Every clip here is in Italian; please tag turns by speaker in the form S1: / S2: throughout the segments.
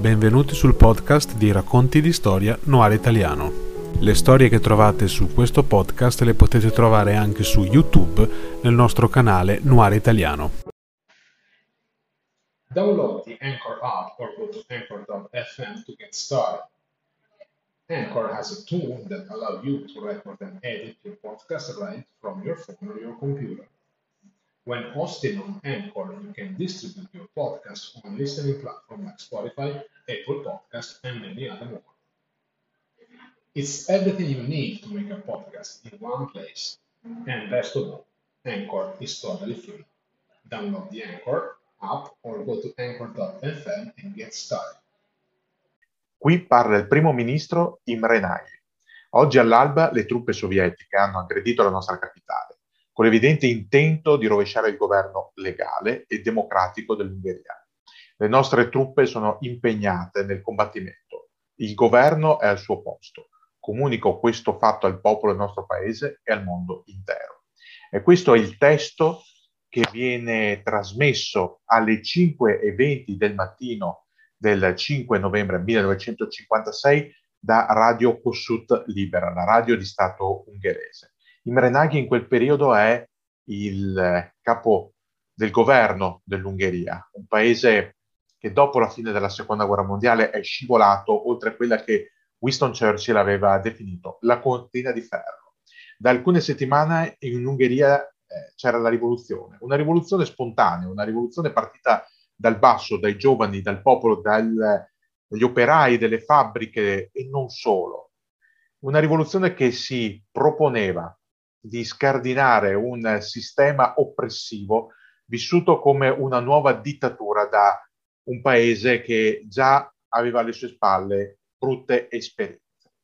S1: Benvenuti sul podcast di Racconti di Storia Noir Italiano. Le storie che trovate su questo podcast le potete trovare anche su YouTube nel nostro canale Noir Italiano.
S2: Download the Anchor app or go to anchor.fm to get started. Anchor has a tool that allows you to record and edit your podcast right from your phone or your computer. When hosted on Anchor, you can distribute your podcast on listening platforms like Spotify, Apple Podcasts, and many other more. It's everything you need to make a podcast in one place. And best of all, Anchor is totally free. Download the Anchor app or go to anchor.fm and get started.
S3: Qui parla il primo ministro Imre Nagy. Oggi all'alba le truppe sovietiche hanno aggredito la nostra capitale, con l'evidente intento di rovesciare il governo legale e democratico dell'Ungheria. Le nostre truppe sono impegnate nel combattimento. Il governo è al suo posto. Comunico questo fatto al popolo del nostro paese e al mondo intero. E questo è il testo che viene trasmesso alle 5.20 del mattino del 5 novembre 1956 da Radio Kossuth Libera, la radio di Stato ungherese. Imre Nagy in quel periodo è il capo del governo dell'Ungheria, un paese che dopo la fine della seconda guerra mondiale è scivolato oltre quella che Winston Churchill aveva definito la cortina di ferro. Da alcune settimane in Ungheria eh, c'era la rivoluzione, una rivoluzione spontanea, una rivoluzione partita dal basso, dai giovani, dal popolo, dal, dagli operai delle fabbriche e non solo. Una rivoluzione che si proponeva di scardinare un sistema oppressivo vissuto come una nuova dittatura da un paese che già aveva alle sue spalle brutte esperienze.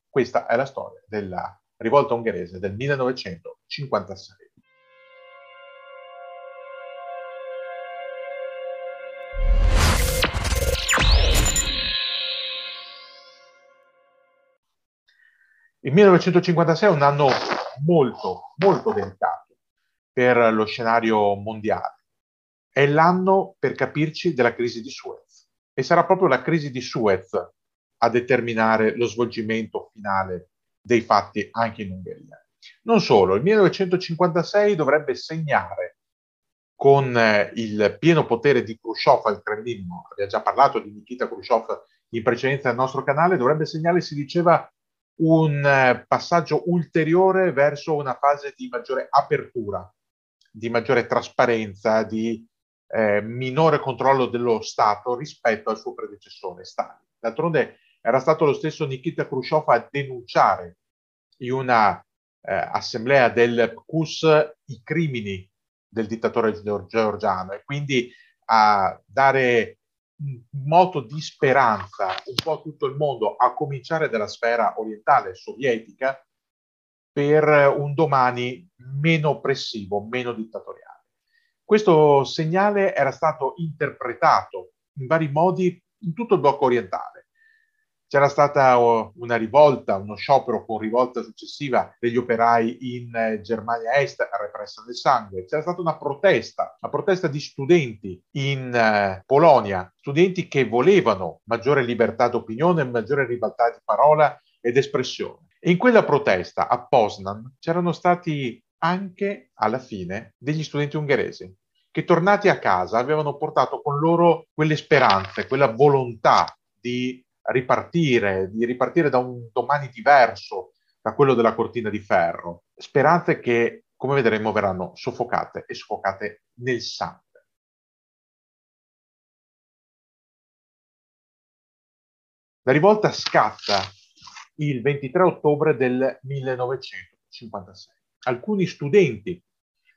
S3: Questa è la storia della rivolta ungherese del 1956. Il 1956 è un anno molto, molto delicato per lo scenario mondiale. È l'anno, per capirci, della crisi di Suez. E sarà proprio la crisi di Suez a determinare lo svolgimento finale dei fatti anche in Ungheria. Non solo, il 1956 dovrebbe segnare con eh, il pieno potere di Khrushchev al Cremlino, abbiamo già parlato di Nikita Khrushchev in precedenza del nostro canale, dovrebbe segnare, si diceva, un eh, passaggio ulteriore verso una fase di maggiore apertura, di maggiore trasparenza, di eh, minore controllo dello Stato rispetto al suo predecessore Stalin. D'altronde era stato lo stesso Nikita Khrushchev a denunciare in una eh, assemblea del PQS i crimini del dittatore georgiano e quindi a dare moto di speranza un po' tutto il mondo, a cominciare dalla sfera orientale sovietica, per un domani meno oppressivo, meno dittatoriale. Questo segnale era stato interpretato in vari modi in tutto il blocco orientale c'era stata oh, una rivolta, uno sciopero con rivolta successiva degli operai in eh, Germania Est, repressa nel sangue. C'era stata una protesta, una protesta di studenti in eh, Polonia, studenti che volevano maggiore libertà d'opinione, maggiore libertà di parola ed espressione. E in quella protesta a Poznan c'erano stati anche alla fine degli studenti ungheresi che tornati a casa avevano portato con loro quelle speranze, quella volontà di ripartire, di ripartire da un domani diverso da quello della cortina di ferro. Speranze che, come vedremo, verranno soffocate e soffocate nel sangue. La rivolta scatta il 23 ottobre del 1956. Alcuni studenti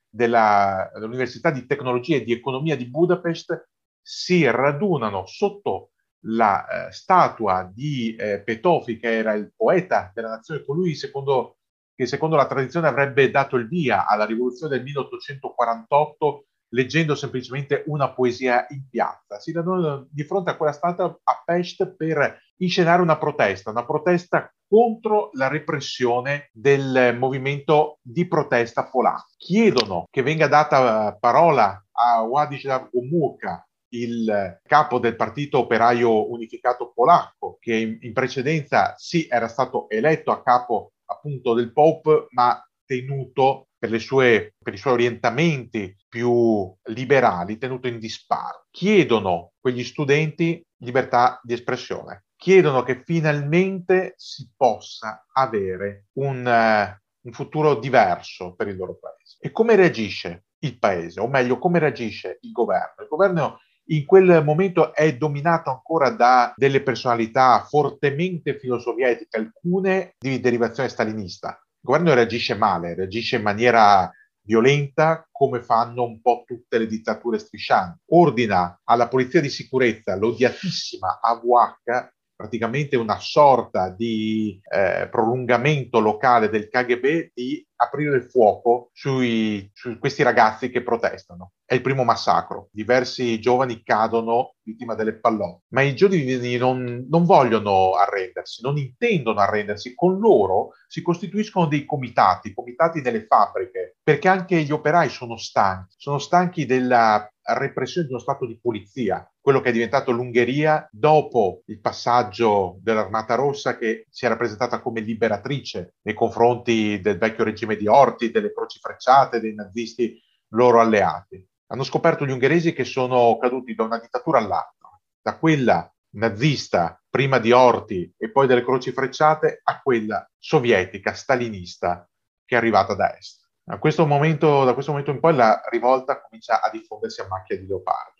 S3: della, dell'Università di Tecnologia e di Economia di Budapest si radunano sotto la eh, statua di eh, Petofi, che era il poeta della nazione, colui secondo, che secondo la tradizione avrebbe dato il via alla rivoluzione del 1848 leggendo semplicemente una poesia in piazza. Si radunano di fronte a quella statua a Pest per inscenare una protesta, una protesta contro la repressione del movimento di protesta polacco. Chiedono che venga data parola a Władysław Gomułka, il capo del Partito Operaio Unificato Polacco, che in, precedenza sì era stato eletto a capo appunto del POP, ma tenuto per, sue, per, i suoi orientamenti più liberali, tenuto in disparo. Chiedono quegli studenti libertà di espressione, chiedono che finalmente si possa avere un, uh, un futuro diverso per il loro paese. E come reagisce il paese, o meglio, come reagisce il governo? Il governo in quel momento è dominato ancora da delle personalità fortemente filosovietiche, alcune di derivazione stalinista. Il governo reagisce male, reagisce in maniera violenta come fanno un po' tutte le dittature striscianti. Ordina alla polizia di sicurezza, l'odiatissima AVH, praticamente una sorta di eh, prolungamento locale del KGB di aprire il fuoco sui, su questi ragazzi che protestano. È il primo massacro. Diversi giovani cadono vittima delle pallotte. Ma i giovani non, non vogliono arrendersi, non intendono arrendersi. Con loro si costituiscono dei comitati, comitati nelle fabbriche, perché anche gli operai sono stanchi. Sono stanchi della repressione di uno stato di polizia, quello che è diventato l'Ungheria dopo il passaggio dell'Armata Rossa che si era presentata come liberatrice nei confronti del vecchio regime di Orti, delle croci frecciate, dei nazisti loro alleati. Hanno scoperto gli ungheresi che sono caduti da una dittatura all'altra, da quella nazista prima di Orti e poi delle croci frecciate a quella sovietica, stalinista, che è arrivata da est. Questo momento, da questo momento in poi la rivolta comincia a diffondersi a macchia di leopardo.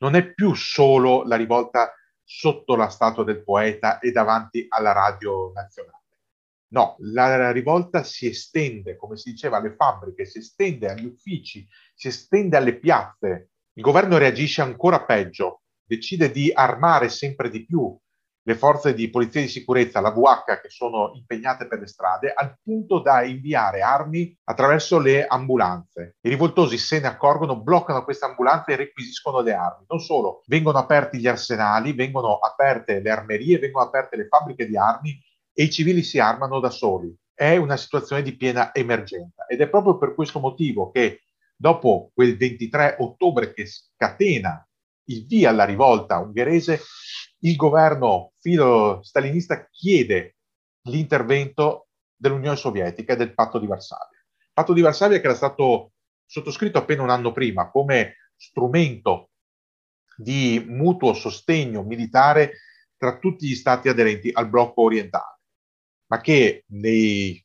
S3: Non è più solo la rivolta sotto la statua del poeta e davanti alla radio nazionale. No, la rivolta si estende, come si diceva, alle fabbriche, si estende agli uffici, si estende alle piazze. Il governo reagisce ancora peggio, decide di armare sempre di più le forze di polizia di sicurezza, la VH, che sono impegnate per le strade, al punto da inviare armi attraverso le ambulanze. I rivoltosi se ne accorgono, bloccano queste ambulanze e requisiscono le armi. Non solo, vengono aperti gli arsenali, vengono aperte le armerie, vengono aperte le fabbriche di armi e i civili si armano da soli. È una situazione di piena emergenza ed è proprio per questo motivo che dopo quel 23 ottobre che scatena il via alla rivolta ungherese, il governo filo-stalinista chiede l'intervento dell'Unione Sovietica e del patto di Varsavia. Il patto di Varsavia che era stato sottoscritto appena un anno prima come strumento di mutuo sostegno militare tra tutti gli stati aderenti al blocco orientale, ma che nei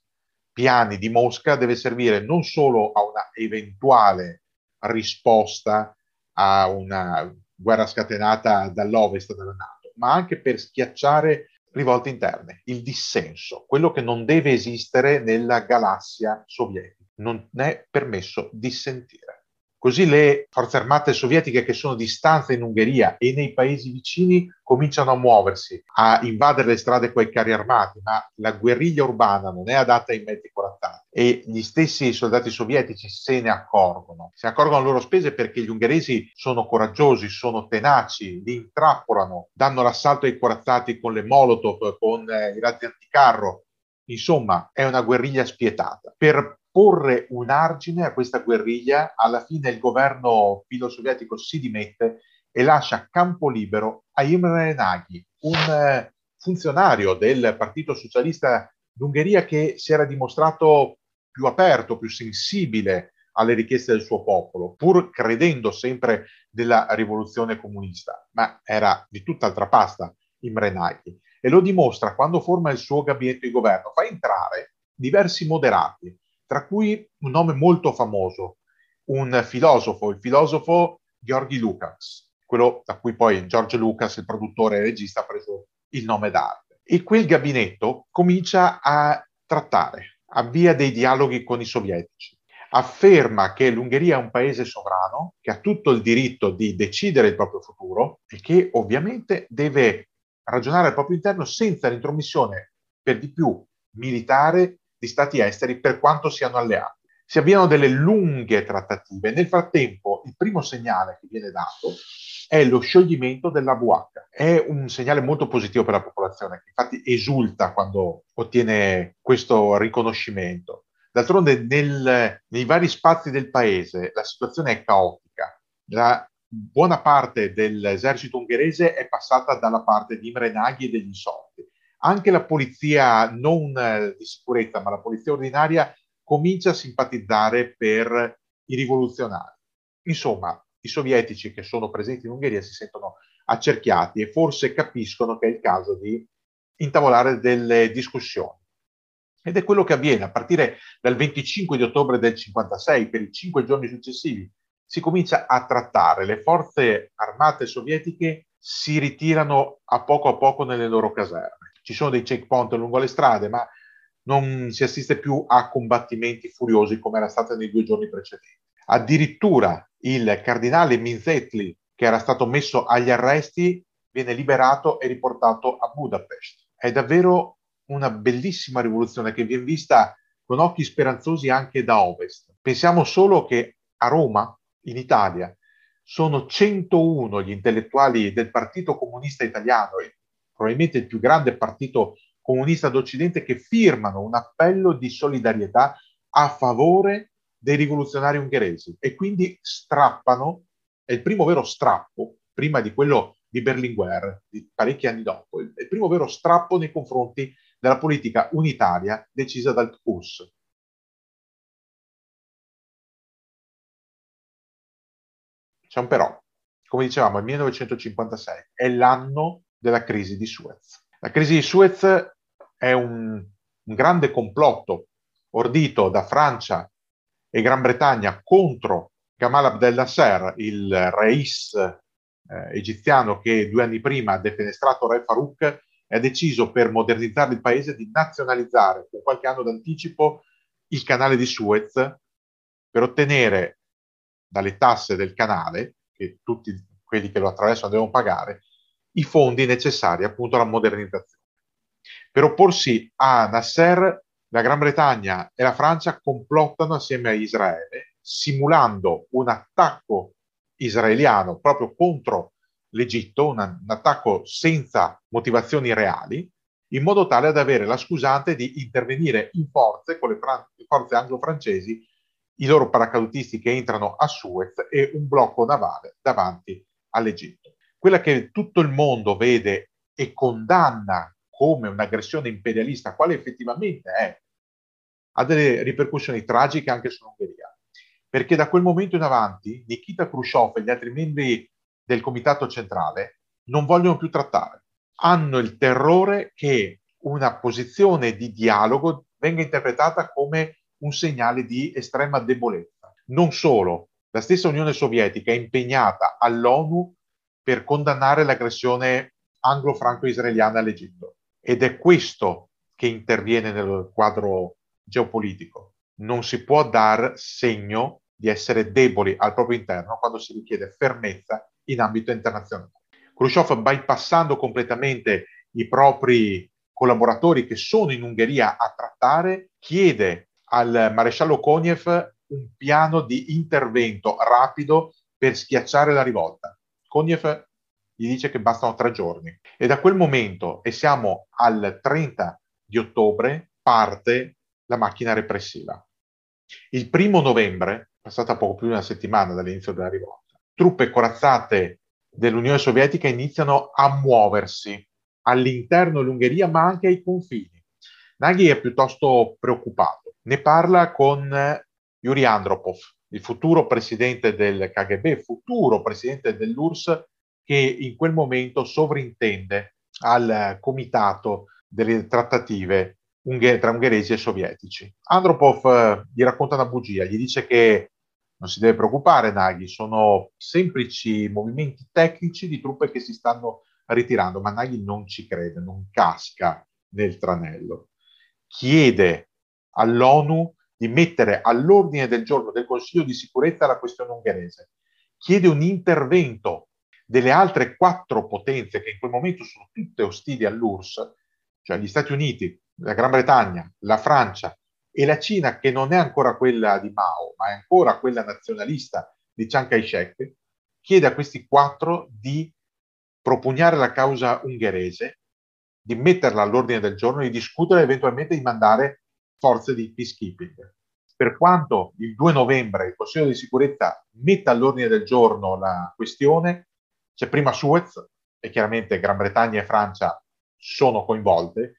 S3: piani di Mosca deve servire non solo a una eventuale risposta a una guerra scatenata dall'ovest della NATO, ma anche per schiacciare rivolte interne, il dissenso, quello che non deve esistere nella galassia sovietica. Non è permesso dissentire. Così le forze armate sovietiche che sono di stanza in Ungheria e nei paesi vicini cominciano a muoversi, a invadere le strade con i carri armati, ma la guerriglia urbana non è adatta ai mezzi corazzati e gli stessi soldati sovietici se ne accorgono. Se ne accorgono a loro spese perché gli ungheresi sono coraggiosi, sono tenaci, li intrappolano, danno l'assalto ai corazzati con le molotov, con eh, i razzi anticarro. Insomma, è una guerriglia spietata. Per porre un argine a questa guerriglia, alla fine il governo filo-sovietico si dimette e lascia campo libero a Imre Nagy, un eh, funzionario del Partito Socialista d'Ungheria che si era dimostrato più aperto, più sensibile alle richieste del suo popolo, pur credendo sempre nella rivoluzione comunista, ma era di tutt'altra pasta Imre Nagy. E lo dimostra quando forma il suo gabinetto di governo, fa entrare diversi moderati, tra cui un nome molto famoso, un filosofo, il filosofo Georgi Lukács, quello da cui poi George Lucas, il produttore e regista, ha preso il nome d'arte. E quel gabinetto comincia a trattare, avvia dei dialoghi con i sovietici, afferma che l'Ungheria è un paese sovrano, che ha tutto il diritto di decidere il proprio futuro e che ovviamente deve ragionare al proprio interno senza l'intromissione per di più militare di stati esteri per quanto siano alleati. Si avviano delle lunghe trattative. Nel frattempo, il primo segnale che viene dato è lo scioglimento della VH. È un segnale molto positivo per la popolazione, che infatti esulta quando ottiene questo riconoscimento. D'altronde nel, nei vari spazi del paese la situazione è caotica. La buona parte dell'esercito ungherese è passata dalla parte di Imre Nagy e degli insorti. Anche la polizia non di sicurezza, ma la polizia ordinaria comincia a simpatizzare per i rivoluzionari. Insomma, i sovietici che sono presenti in Ungheria si sentono accerchiati e forse capiscono che è il caso di intavolare delle discussioni. Ed è quello che avviene a partire dal 25 di ottobre del 56, per i cinque giorni successivi, si comincia a trattare. Le forze armate sovietiche si ritirano a poco a poco nelle loro caserme. Ci sono dei checkpoint lungo le strade, ma non si assiste più a combattimenti furiosi come era stato nei due giorni precedenti. Addirittura il cardinale Minzetli, che era stato messo agli arresti, viene liberato e riportato a Budapest. È davvero una bellissima rivoluzione che viene vista con occhi speranzosi anche da ovest. Pensiamo solo che a Roma, in Italia, sono 101 gli intellettuali del Partito Comunista Italiano, probabilmente il più grande partito comunista d'Occidente, che firmano un appello di solidarietà a favore dei rivoluzionari ungheresi e quindi strappano, è il primo vero strappo, prima di quello di Berlinguer, di parecchi anni dopo, il, il primo vero strappo nei confronti della politica unitaria decisa dal CUS. C'è un però, come dicevamo, il 1956 è l'anno della crisi di Suez. La crisi di Suez è un, un grande complotto ordito da Francia e Gran Bretagna contro Gamal Abdel Nasser, il reis eh, egiziano che due anni prima ha defenestrato Re Farouk e ha deciso per modernizzare il paese di nazionalizzare con qualche anno d'anticipo il canale di Suez per ottenere dalle tasse del canale, che tutti quelli che lo attraversano devono pagare, i fondi necessari appunto alla modernizzazione. Per opporsi a Nasser la Gran Bretagna e la Francia complottano assieme a Israele, simulando un attacco israeliano proprio contro l'Egitto, un, un attacco senza motivazioni reali, in modo tale da avere la scusante di intervenire in forze con le, fran- forze anglo-francesi, i loro paracadutisti che entrano a Suez e un blocco navale davanti all'Egitto. Quella che tutto il mondo vede e condanna come un'aggressione imperialista, quale effettivamente è ha delle ripercussioni tragiche anche sull'Ungheria. Perché da quel momento in avanti Nikita Khrushchev e gli altri membri del comitato centrale non vogliono più trattare. Hanno il terrore che una posizione di dialogo venga interpretata come un segnale di estrema debolezza. Non solo, la stessa Unione Sovietica è impegnata all'ONU per condannare l'aggressione anglo-franco-israeliana all'Egitto. Ed è questo che interviene nel quadro geopolitico. Non si può dar segno di essere deboli al proprio interno quando si richiede fermezza in ambito internazionale. Khrushchev, bypassando completamente i propri collaboratori che sono in Ungheria a trattare, chiede al maresciallo Koniev un piano di intervento rapido per schiacciare la rivolta. Koniev gli dice che bastano tre giorni e da quel momento, e siamo al 30 di ottobre, parte la macchina repressiva. Il primo novembre, passata poco più di una settimana dall'inizio della rivolta, truppe corazzate dell'Unione Sovietica iniziano a muoversi all'interno dell'Ungheria ma anche ai confini. Nagy è piuttosto preoccupato. Ne parla con Yuri Andropov, il futuro presidente del KGB, futuro presidente dell'URSS, che in quel momento sovrintende al comitato delle trattative tra ungheresi e sovietici. Andropov eh, gli racconta una bugia, gli dice che non si deve preoccupare Naghi, sono semplici movimenti tecnici di truppe che si stanno ritirando, ma Naghi non ci crede, non casca nel tranello. Chiede all'ONU di mettere all'ordine del giorno del Consiglio di sicurezza la questione ungherese. Chiede un intervento delle altre quattro potenze che in quel momento sono tutte ostili all'URSS, cioè gli Stati Uniti, la Gran Bretagna, la Francia e la Cina, che non è ancora quella di Mao, ma è ancora quella nazionalista di Chiang Kai-shek, chiede a questi quattro di propugnare la causa ungherese, di metterla all'ordine del giorno e di discutere eventualmente di mandare forze di peacekeeping. Per quanto il 2 novembre il Consiglio di sicurezza metta all'ordine del giorno la questione, c'è prima Suez e chiaramente Gran Bretagna e Francia sono coinvolte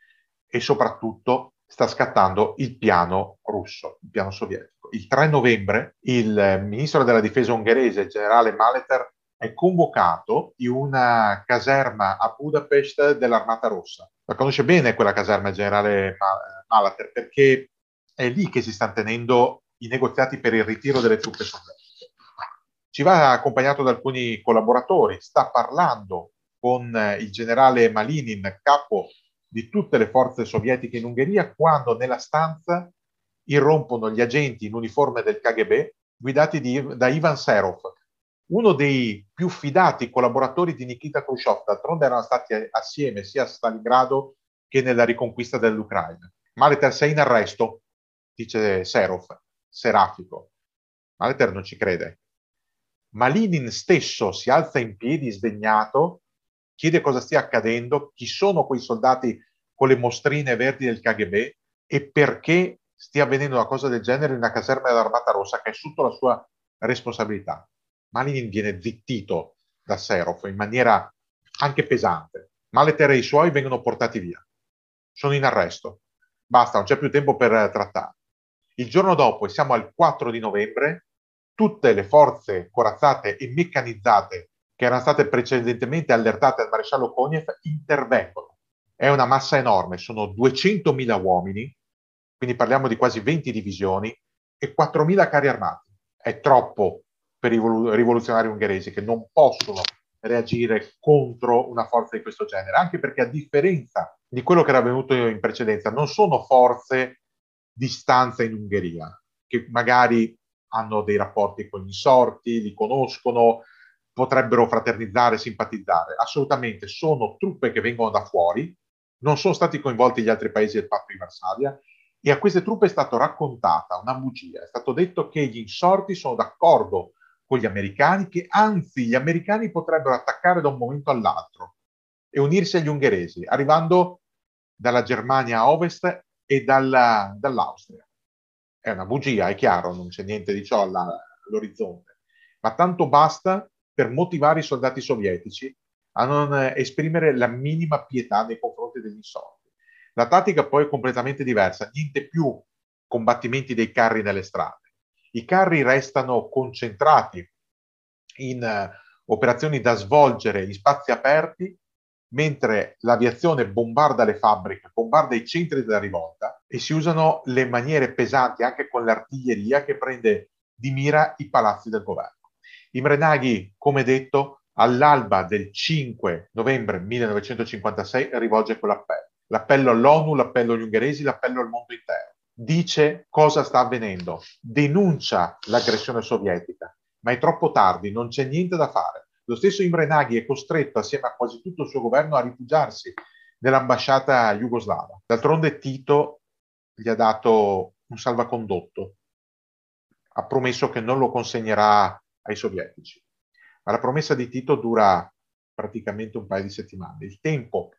S3: e soprattutto sta scattando il piano russo, il piano sovietico. Il 3 novembre il ministro della difesa ungherese, il generale Maleter, è convocato in una caserma a Budapest dell'Armata Rossa. La conosce bene quella caserma, il generale Malater, perché è lì che si stanno tenendo i negoziati per il ritiro delle truppe sovietiche. Ci va accompagnato da alcuni collaboratori, sta parlando con il generale Malinin, capo di tutte le forze sovietiche in Ungheria, quando nella stanza irrompono gli agenti in uniforme del KGB guidati di, da Ivan Serov, uno dei più fidati collaboratori di Nikita Khrushchev, d'altronde erano stati assieme sia a Stalingrado che nella riconquista dell'Ucraina. Maleter sei in arresto, dice Serov, serafico. Maleter non ci crede. Malinin stesso si alza in piedi sdegnato, chiede cosa stia accadendo, chi sono quei soldati con le mostrine verdi del KGB e perché stia avvenendo una cosa del genere in una caserma dell'Armata Rossa che è sotto la sua responsabilità. Malinin viene zittito da Serov in maniera anche pesante. Maleter e i suoi vengono portati via. Sono in arresto. Basta, non c'è più tempo per trattare. Il giorno dopo, e siamo al 4 di novembre, tutte le forze corazzate e meccanizzate che erano state precedentemente allertate al maresciallo Konev intervengono. È una massa enorme, sono 200.000 uomini, quindi parliamo di quasi 20 divisioni, e 4.000 carri armati. È troppo per i rivoluzionari ungheresi che non possono reagire contro una forza di questo genere, anche perché a differenza di quello che era avvenuto in precedenza, non sono forze di stanza in Ungheria, che magari hanno dei rapporti con gli insorti, li conoscono, potrebbero fraternizzare, simpatizzare. Assolutamente, sono truppe che vengono da fuori, non sono stati coinvolti gli altri paesi del patto di Varsavia e a queste truppe è stata raccontata una bugia, è stato detto che gli insorti sono d'accordo con gli americani, che anzi gli americani potrebbero attaccare da un momento all'altro e unirsi agli ungheresi, arrivando dalla Germania a ovest e dalla, dall'Austria. È una bugia, è chiaro, non c'è niente di ciò alla, all'orizzonte, ma tanto basta per motivare i soldati sovietici a non esprimere la minima pietà nei confronti degli insorti. La tattica poi è completamente diversa, niente più combattimenti dei carri nelle strade i carri restano concentrati in uh, operazioni da svolgere in spazi aperti, mentre l'aviazione bombarda le fabbriche, bombarda i centri della rivolta e si usano le maniere pesanti anche con l'artiglieria che prende di mira i palazzi del governo. Imre Nagy, come detto, all'alba del 5 novembre 1956 rivolge quell'appello. L'appello all'ONU, l'appello agli ungheresi, l'appello al mondo intero dice cosa sta avvenendo, denuncia l'aggressione sovietica, ma è troppo tardi, non c'è niente da fare. Lo stesso Imre Nagy è costretto, assieme a quasi tutto il suo governo, a rifugiarsi nell'ambasciata jugoslava. D'altronde Tito gli ha dato un salvacondotto, ha promesso che non lo consegnerà ai sovietici. Ma la promessa di Tito dura praticamente un paio di settimane. Il tempo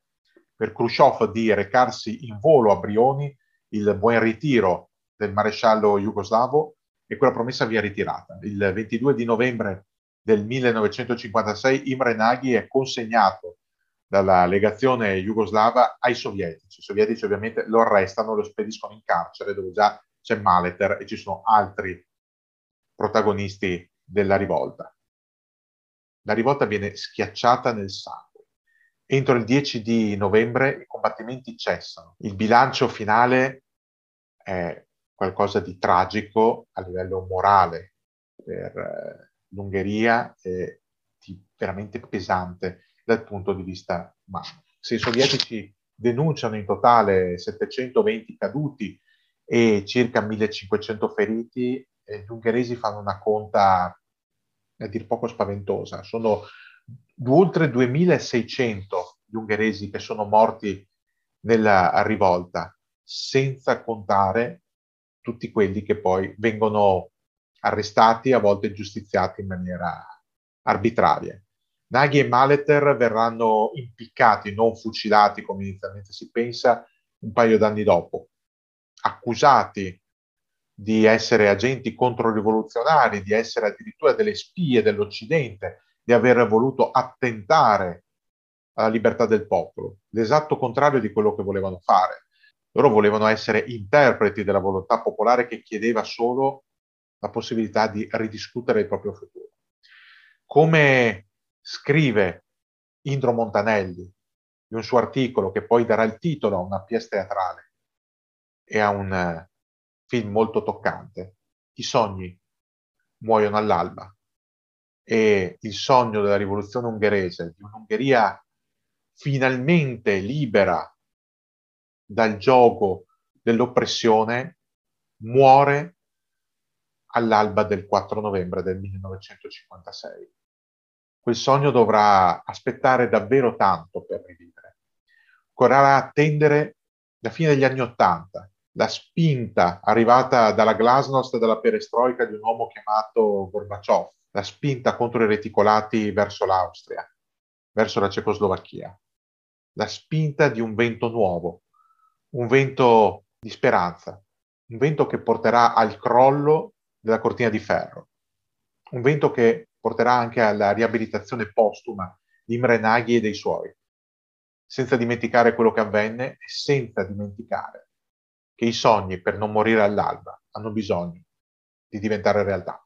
S3: per Khrushchev di recarsi in volo a Brioni il buon ritiro del maresciallo jugoslavo e quella promessa via ritirata. Il 22 di novembre del 1956 Imre Nagy è consegnato dalla legazione jugoslava ai sovietici. I sovietici ovviamente lo arrestano, lo spediscono in carcere dove già c'è Maleter e ci sono altri protagonisti della rivolta. La rivolta viene schiacciata nel sangue. Entro il 10 di novembre i combattimenti cessano. Il bilancio finale è qualcosa di tragico a livello morale per eh, l'Ungheria di veramente pesante dal punto di vista umano. Se i sovietici denunciano in totale 720 caduti e circa 1500 feriti, eh, gli ungheresi fanno una conta a dir poco spaventosa. Sono oltre 2600 gli ungheresi che sono morti nella rivolta, senza contare tutti quelli che poi vengono arrestati, a volte giustiziati in maniera arbitraria. Naghi e Maleter verranno impiccati, non fucilati come inizialmente si pensa, un paio d'anni dopo, accusati di essere agenti controrivoluzionari, di essere addirittura delle spie dell'Occidente, di aver voluto attentare alla libertà del popolo, l'esatto contrario di quello che volevano fare. Loro volevano essere interpreti della volontà popolare che chiedeva solo la possibilità di ridiscutere il proprio futuro. Come scrive Indro Montanelli in un suo articolo che poi darà il titolo a una pièce teatrale e a un uh, film molto toccante, i sogni muoiono all'alba e il sogno della rivoluzione ungherese, di un'Ungheria finalmente libera dal gioco dell'oppressione muore all'alba del 4 novembre del 1956. Quel sogno dovrà aspettare davvero tanto per rivivere. Occorrerà attendere la fine degli anni Ottanta, la spinta arrivata dalla glasnost e dalla perestroica di un uomo chiamato Gorbaciov, la spinta contro i reticolati verso l'Austria, verso la Cecoslovacchia, la spinta di un vento nuovo, un vento di speranza, un vento che porterà al crollo della cortina di ferro, un vento che porterà anche alla riabilitazione postuma di Imre Nagy e dei suoi, senza dimenticare quello che avvenne e senza dimenticare che i sogni per non morire all'alba hanno bisogno di diventare realtà.